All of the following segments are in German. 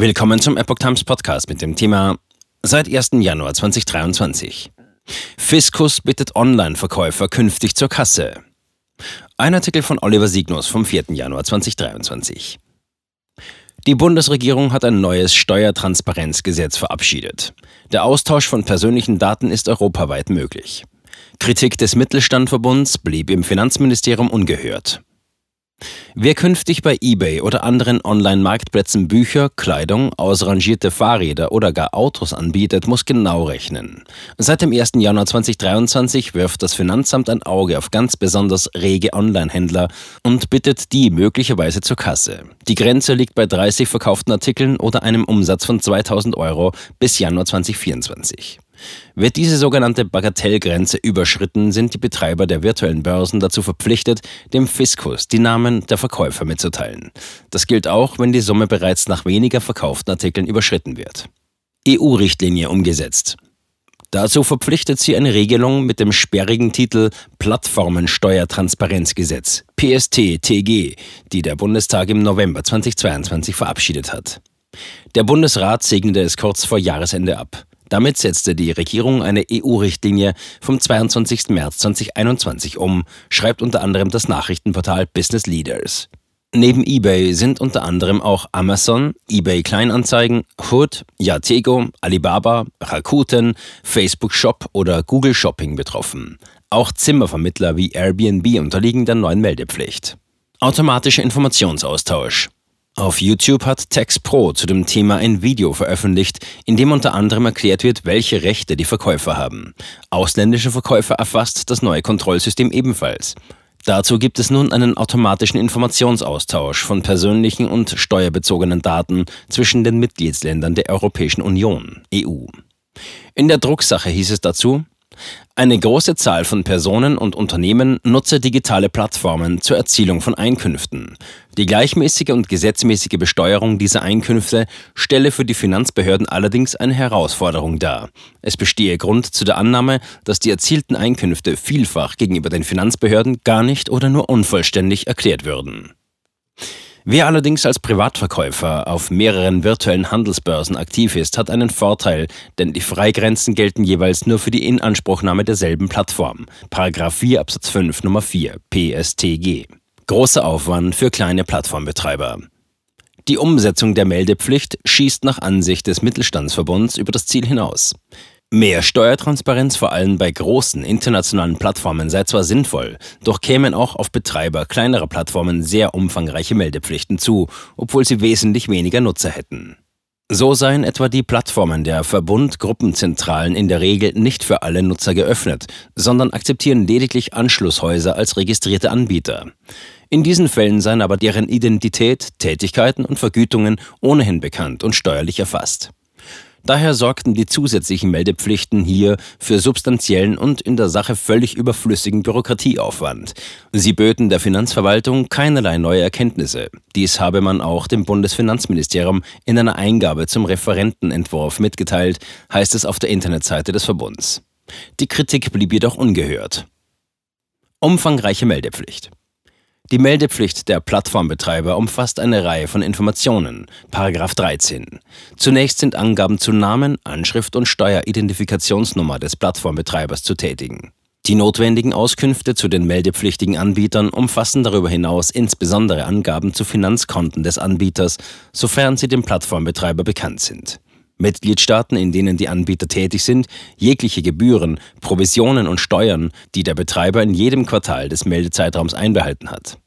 Willkommen zum Epoch Times Podcast mit dem Thema Seit 1. Januar 2023. Fiskus bittet Online-Verkäufer künftig zur Kasse. Ein Artikel von Oliver Signus vom 4. Januar 2023. Die Bundesregierung hat ein neues Steuertransparenzgesetz verabschiedet. Der Austausch von persönlichen Daten ist europaweit möglich. Kritik des Mittelstandverbunds blieb im Finanzministerium ungehört. Wer künftig bei eBay oder anderen Online-Marktplätzen Bücher, Kleidung, ausrangierte Fahrräder oder gar Autos anbietet, muss genau rechnen. Seit dem 1. Januar 2023 wirft das Finanzamt ein Auge auf ganz besonders rege Online-Händler und bittet die möglicherweise zur Kasse. Die Grenze liegt bei 30 verkauften Artikeln oder einem Umsatz von 2000 Euro bis Januar 2024. Wird diese sogenannte Bagatellgrenze überschritten, sind die Betreiber der virtuellen Börsen dazu verpflichtet, dem Fiskus die Namen der Verkäufer mitzuteilen. Das gilt auch, wenn die Summe bereits nach weniger verkauften Artikeln überschritten wird. EU-Richtlinie umgesetzt. Dazu verpflichtet sie eine Regelung mit dem sperrigen Titel Plattformensteuertransparenzgesetz PST-TG, die der Bundestag im November 2022 verabschiedet hat. Der Bundesrat segnete es kurz vor Jahresende ab. Damit setzte die Regierung eine EU-Richtlinie vom 22. März 2021 um, schreibt unter anderem das Nachrichtenportal Business Leaders. Neben eBay sind unter anderem auch Amazon, eBay Kleinanzeigen, Hood, Yatego, Alibaba, Rakuten, Facebook Shop oder Google Shopping betroffen. Auch Zimmervermittler wie Airbnb unterliegen der neuen Meldepflicht. Automatischer Informationsaustausch. Auf YouTube hat Tex Pro zu dem Thema ein Video veröffentlicht, in dem unter anderem erklärt wird, welche Rechte die Verkäufer haben. Ausländische Verkäufer erfasst das neue Kontrollsystem ebenfalls. Dazu gibt es nun einen automatischen Informationsaustausch von persönlichen und steuerbezogenen Daten zwischen den Mitgliedsländern der Europäischen Union, EU. In der Drucksache hieß es dazu, eine große Zahl von Personen und Unternehmen nutze digitale Plattformen zur Erzielung von Einkünften. Die gleichmäßige und gesetzmäßige Besteuerung dieser Einkünfte stelle für die Finanzbehörden allerdings eine Herausforderung dar. Es bestehe Grund zu der Annahme, dass die erzielten Einkünfte vielfach gegenüber den Finanzbehörden gar nicht oder nur unvollständig erklärt würden. Wer allerdings als Privatverkäufer auf mehreren virtuellen Handelsbörsen aktiv ist, hat einen Vorteil, denn die Freigrenzen gelten jeweils nur für die Inanspruchnahme derselben Plattform. Paragraph 4 Absatz 5 Nummer 4 PSTG. Großer Aufwand für kleine Plattformbetreiber. Die Umsetzung der Meldepflicht schießt nach Ansicht des Mittelstandsverbunds über das Ziel hinaus. Mehr Steuertransparenz vor allem bei großen internationalen Plattformen sei zwar sinnvoll, doch kämen auch auf Betreiber kleinerer Plattformen sehr umfangreiche Meldepflichten zu, obwohl sie wesentlich weniger Nutzer hätten. So seien etwa die Plattformen der Verbund-Gruppenzentralen in der Regel nicht für alle Nutzer geöffnet, sondern akzeptieren lediglich Anschlusshäuser als registrierte Anbieter. In diesen Fällen seien aber deren Identität, Tätigkeiten und Vergütungen ohnehin bekannt und steuerlich erfasst. Daher sorgten die zusätzlichen Meldepflichten hier für substanziellen und in der Sache völlig überflüssigen Bürokratieaufwand. Sie böten der Finanzverwaltung keinerlei neue Erkenntnisse. Dies habe man auch dem Bundesfinanzministerium in einer Eingabe zum Referentenentwurf mitgeteilt, heißt es auf der Internetseite des Verbunds. Die Kritik blieb jedoch ungehört. Umfangreiche Meldepflicht. Die Meldepflicht der Plattformbetreiber umfasst eine Reihe von Informationen. Paragraph 13. Zunächst sind Angaben zu Namen, Anschrift und Steueridentifikationsnummer des Plattformbetreibers zu tätigen. Die notwendigen Auskünfte zu den meldepflichtigen Anbietern umfassen darüber hinaus insbesondere Angaben zu Finanzkonten des Anbieters, sofern sie dem Plattformbetreiber bekannt sind. Mitgliedstaaten, in denen die Anbieter tätig sind, jegliche Gebühren, Provisionen und Steuern, die der Betreiber in jedem Quartal des Meldezeitraums einbehalten hat.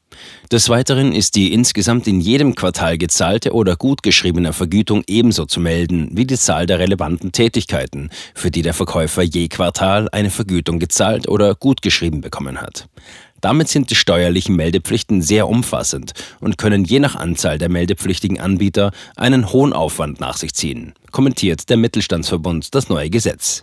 Des Weiteren ist die insgesamt in jedem Quartal gezahlte oder gutgeschriebene Vergütung ebenso zu melden wie die Zahl der relevanten Tätigkeiten, für die der Verkäufer je Quartal eine Vergütung gezahlt oder gutgeschrieben bekommen hat. Damit sind die steuerlichen Meldepflichten sehr umfassend und können je nach Anzahl der meldepflichtigen Anbieter einen hohen Aufwand nach sich ziehen, kommentiert der Mittelstandsverbund das neue Gesetz.